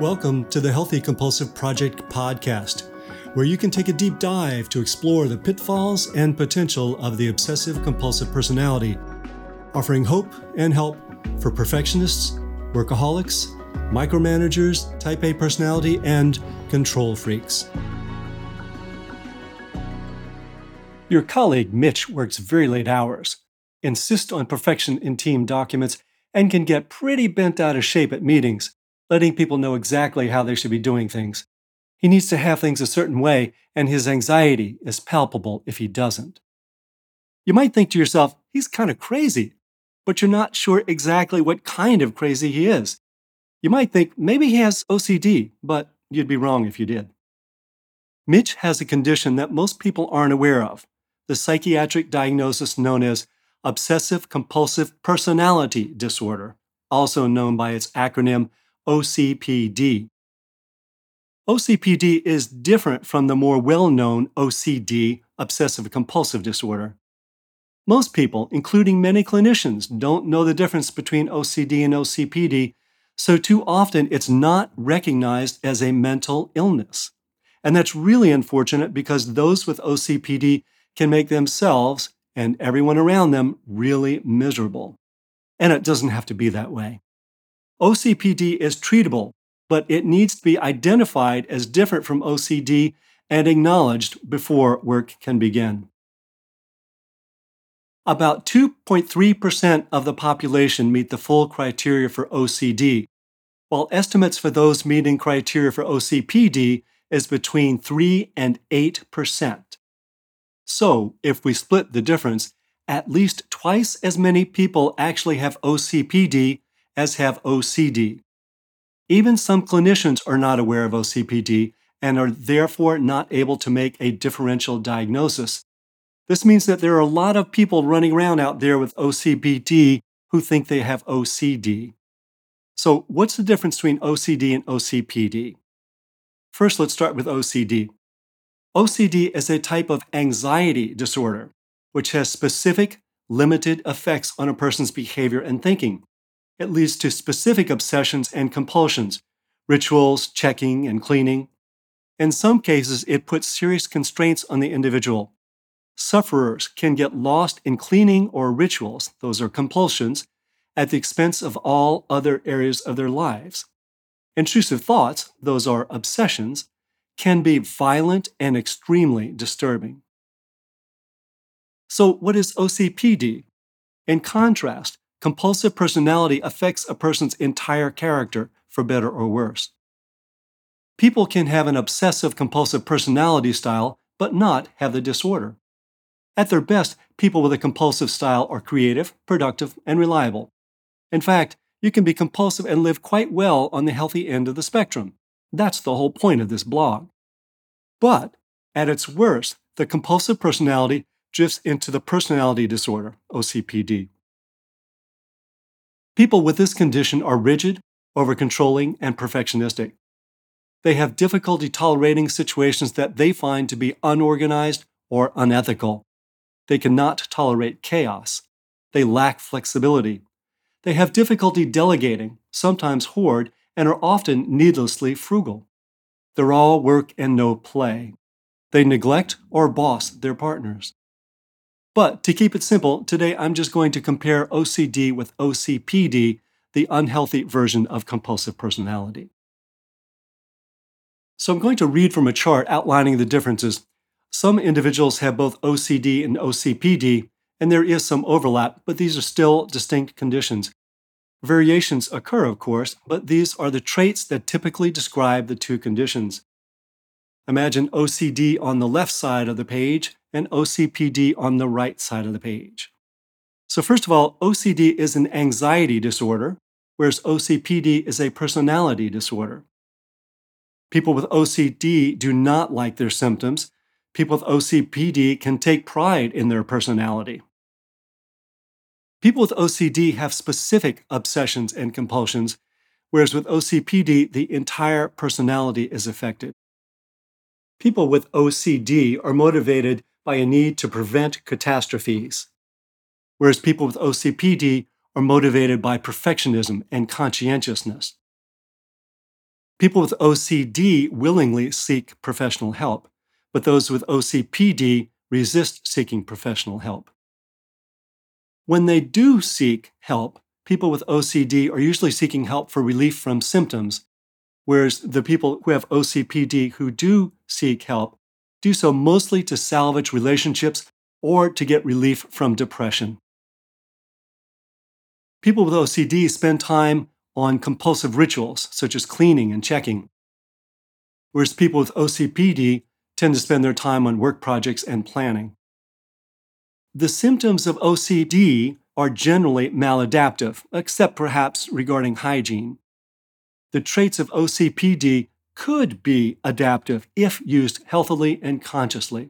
Welcome to the Healthy Compulsive Project podcast, where you can take a deep dive to explore the pitfalls and potential of the obsessive compulsive personality, offering hope and help for perfectionists, workaholics, micromanagers, type A personality, and control freaks. Your colleague Mitch works very late hours, insists on perfection in team documents, and can get pretty bent out of shape at meetings letting people know exactly how they should be doing things. He needs to have things a certain way, and his anxiety is palpable if he doesn't. You might think to yourself, he's kind of crazy, but you're not sure exactly what kind of crazy he is. You might think maybe he has OCD, but you'd be wrong if you did. Mitch has a condition that most people aren't aware of the psychiatric diagnosis known as obsessive compulsive personality disorder, also known by its acronym OCPD. OCPD is different from the more well known OCD, obsessive compulsive disorder. Most people, including many clinicians, don't know the difference between OCD and OCPD, so too often it's not recognized as a mental illness. And that's really unfortunate because those with OCPD can make themselves and everyone around them really miserable. And it doesn't have to be that way. OCPD is treatable, but it needs to be identified as different from OCD and acknowledged before work can begin. About 2.3% of the population meet the full criteria for OCD, while estimates for those meeting criteria for OCPD is between 3 and 8%. So, if we split the difference, at least twice as many people actually have OCPD as have OCD. Even some clinicians are not aware of OCPD and are therefore not able to make a differential diagnosis. This means that there are a lot of people running around out there with OCPD who think they have OCD. So, what's the difference between OCD and OCPD? First, let's start with OCD. OCD is a type of anxiety disorder, which has specific, limited effects on a person's behavior and thinking. It leads to specific obsessions and compulsions, rituals, checking, and cleaning. In some cases, it puts serious constraints on the individual. Sufferers can get lost in cleaning or rituals, those are compulsions, at the expense of all other areas of their lives. Intrusive thoughts, those are obsessions, can be violent and extremely disturbing. So, what is OCPD? In contrast, compulsive personality affects a person's entire character, for better or worse. People can have an obsessive compulsive personality style, but not have the disorder. At their best, people with a compulsive style are creative, productive, and reliable. In fact, you can be compulsive and live quite well on the healthy end of the spectrum. That's the whole point of this blog. But at its worst, the compulsive personality drifts into the personality disorder, OCPD. People with this condition are rigid, over-controlling, and perfectionistic. They have difficulty tolerating situations that they find to be unorganized or unethical. They cannot tolerate chaos. They lack flexibility. They have difficulty delegating, sometimes hoard, and are often needlessly frugal. They're all work and no play. They neglect or boss their partners. But to keep it simple, today I'm just going to compare OCD with OCPD, the unhealthy version of compulsive personality. So I'm going to read from a chart outlining the differences. Some individuals have both OCD and OCPD, and there is some overlap, but these are still distinct conditions. Variations occur, of course, but these are the traits that typically describe the two conditions. Imagine OCD on the left side of the page and OCPD on the right side of the page. So, first of all, OCD is an anxiety disorder, whereas OCPD is a personality disorder. People with OCD do not like their symptoms. People with OCPD can take pride in their personality. People with OCD have specific obsessions and compulsions, whereas with OCPD, the entire personality is affected. People with OCD are motivated by a need to prevent catastrophes, whereas people with OCPD are motivated by perfectionism and conscientiousness. People with OCD willingly seek professional help, but those with OCPD resist seeking professional help. When they do seek help, people with OCD are usually seeking help for relief from symptoms, whereas the people who have OCPD who do seek help do so mostly to salvage relationships or to get relief from depression. People with OCD spend time on compulsive rituals such as cleaning and checking, whereas people with OCPD tend to spend their time on work projects and planning. The symptoms of OCD are generally maladaptive, except perhaps regarding hygiene. The traits of OCPD could be adaptive if used healthily and consciously.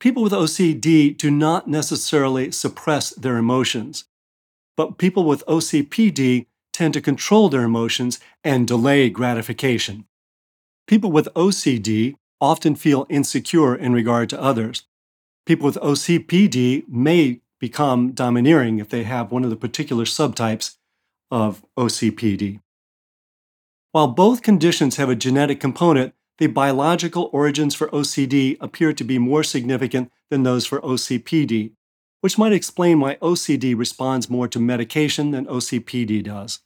People with OCD do not necessarily suppress their emotions, but people with OCPD tend to control their emotions and delay gratification. People with OCD often feel insecure in regard to others. People with OCPD may become domineering if they have one of the particular subtypes of OCPD. While both conditions have a genetic component, the biological origins for OCD appear to be more significant than those for OCPD, which might explain why OCD responds more to medication than OCPD does.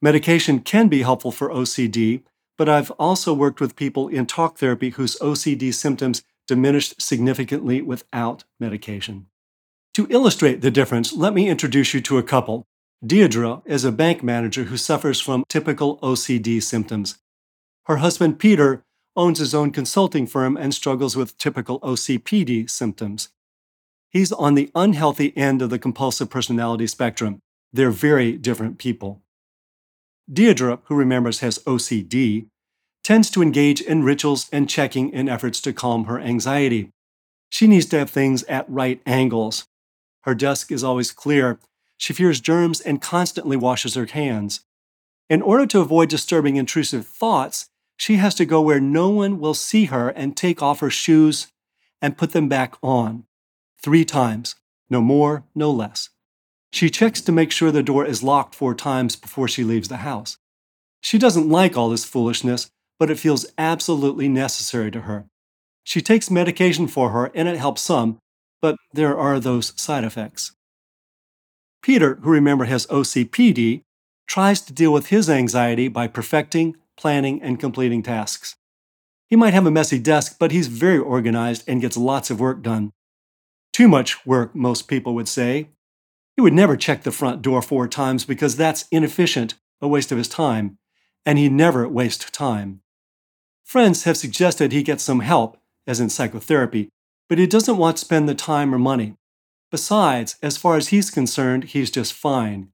Medication can be helpful for OCD, but I've also worked with people in talk therapy whose OCD symptoms diminished significantly without medication. To illustrate the difference, let me introduce you to a couple. Deirdre is a bank manager who suffers from typical OCD symptoms. Her husband, Peter, owns his own consulting firm and struggles with typical OCPD symptoms. He's on the unhealthy end of the compulsive personality spectrum. They're very different people. Deirdre, who remembers has OCD, tends to engage in rituals and checking in efforts to calm her anxiety. She needs to have things at right angles. Her desk is always clear. She fears germs and constantly washes her hands. In order to avoid disturbing intrusive thoughts, she has to go where no one will see her and take off her shoes and put them back on. Three times, no more, no less. She checks to make sure the door is locked four times before she leaves the house. She doesn't like all this foolishness, but it feels absolutely necessary to her. She takes medication for her and it helps some, but there are those side effects. Peter, who remember has OCPD, tries to deal with his anxiety by perfecting, planning, and completing tasks. He might have a messy desk, but he's very organized and gets lots of work done. Too much work, most people would say. He would never check the front door four times because that's inefficient, a waste of his time, and he'd never waste time. Friends have suggested he get some help, as in psychotherapy, but he doesn't want to spend the time or money. Besides, as far as he's concerned, he's just fine.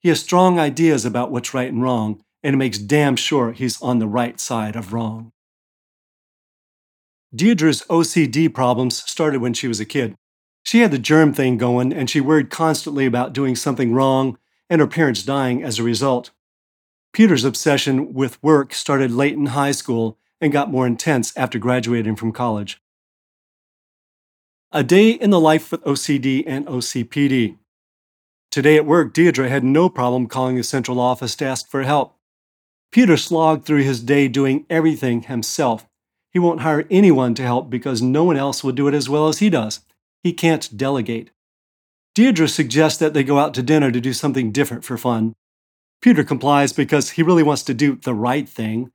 He has strong ideas about what's right and wrong, and makes damn sure he's on the right side of wrong. Deirdre's OCD problems started when she was a kid. She had the germ thing going, and she worried constantly about doing something wrong and her parents dying as a result. Peter's obsession with work started late in high school and got more intense after graduating from college. A day in the life with OCD and OCPD. Today at work, Deirdre had no problem calling the central office to ask for help. Peter slogged through his day doing everything himself. He won't hire anyone to help because no one else will do it as well as he does. He can't delegate. Deirdre suggests that they go out to dinner to do something different for fun. Peter complies because he really wants to do the right thing,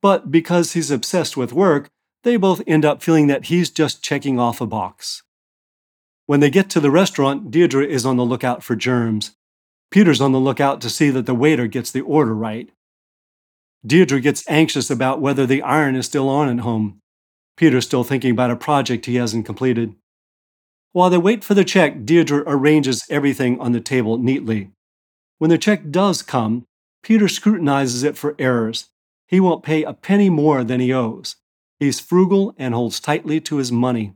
but because he's obsessed with work, they both end up feeling that he's just checking off a box. When they get to the restaurant, Deirdre is on the lookout for germs. Peter's on the lookout to see that the waiter gets the order right. Deirdre gets anxious about whether the iron is still on at home. Peter's still thinking about a project he hasn't completed. While they wait for the check, Deirdre arranges everything on the table neatly. When the check does come, Peter scrutinizes it for errors. He won't pay a penny more than he owes. He's frugal and holds tightly to his money.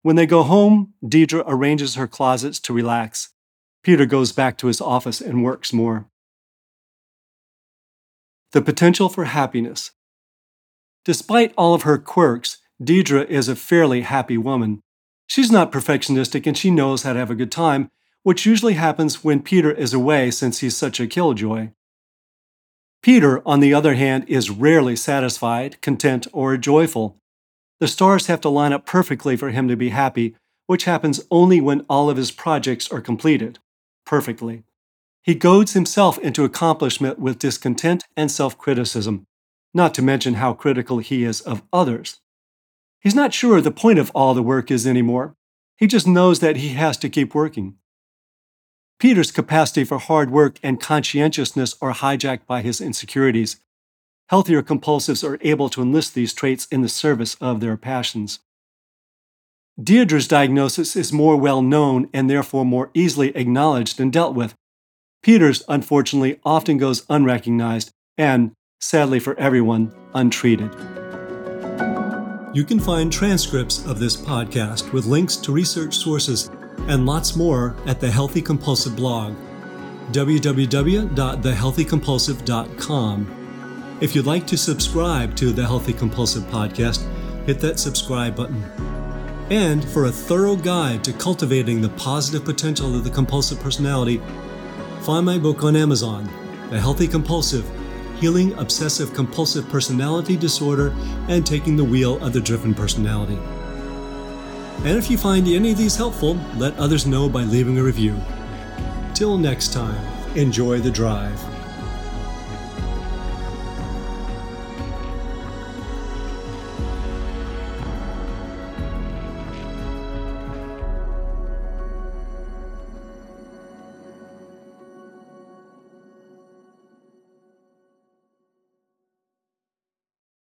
When they go home, Deirdre arranges her closets to relax. Peter goes back to his office and works more. The potential for happiness. Despite all of her quirks, Deirdre is a fairly happy woman. She's not perfectionistic and she knows how to have a good time, which usually happens when Peter is away since he's such a killjoy. Peter, on the other hand, is rarely satisfied, content, or joyful. The stars have to line up perfectly for him to be happy, which happens only when all of his projects are completed. Perfectly. He goads himself into accomplishment with discontent and self criticism, not to mention how critical he is of others. He's not sure the point of all the work is anymore. He just knows that he has to keep working. Peter's capacity for hard work and conscientiousness are hijacked by his insecurities. Healthier compulsives are able to enlist these traits in the service of their passions. Deirdre's diagnosis is more well known and therefore more easily acknowledged and dealt with. Peter's, unfortunately, often goes unrecognized and, sadly for everyone, untreated. You can find transcripts of this podcast with links to research sources and lots more at the Healthy Compulsive blog, www.thehealthycompulsive.com. If you'd like to subscribe to the Healthy Compulsive podcast, hit that subscribe button. And for a thorough guide to cultivating the positive potential of the compulsive personality, find my book on Amazon, The Healthy Compulsive Healing Obsessive Compulsive Personality Disorder and Taking the Wheel of the Driven Personality. And if you find any of these helpful, let others know by leaving a review. Till next time, enjoy the drive.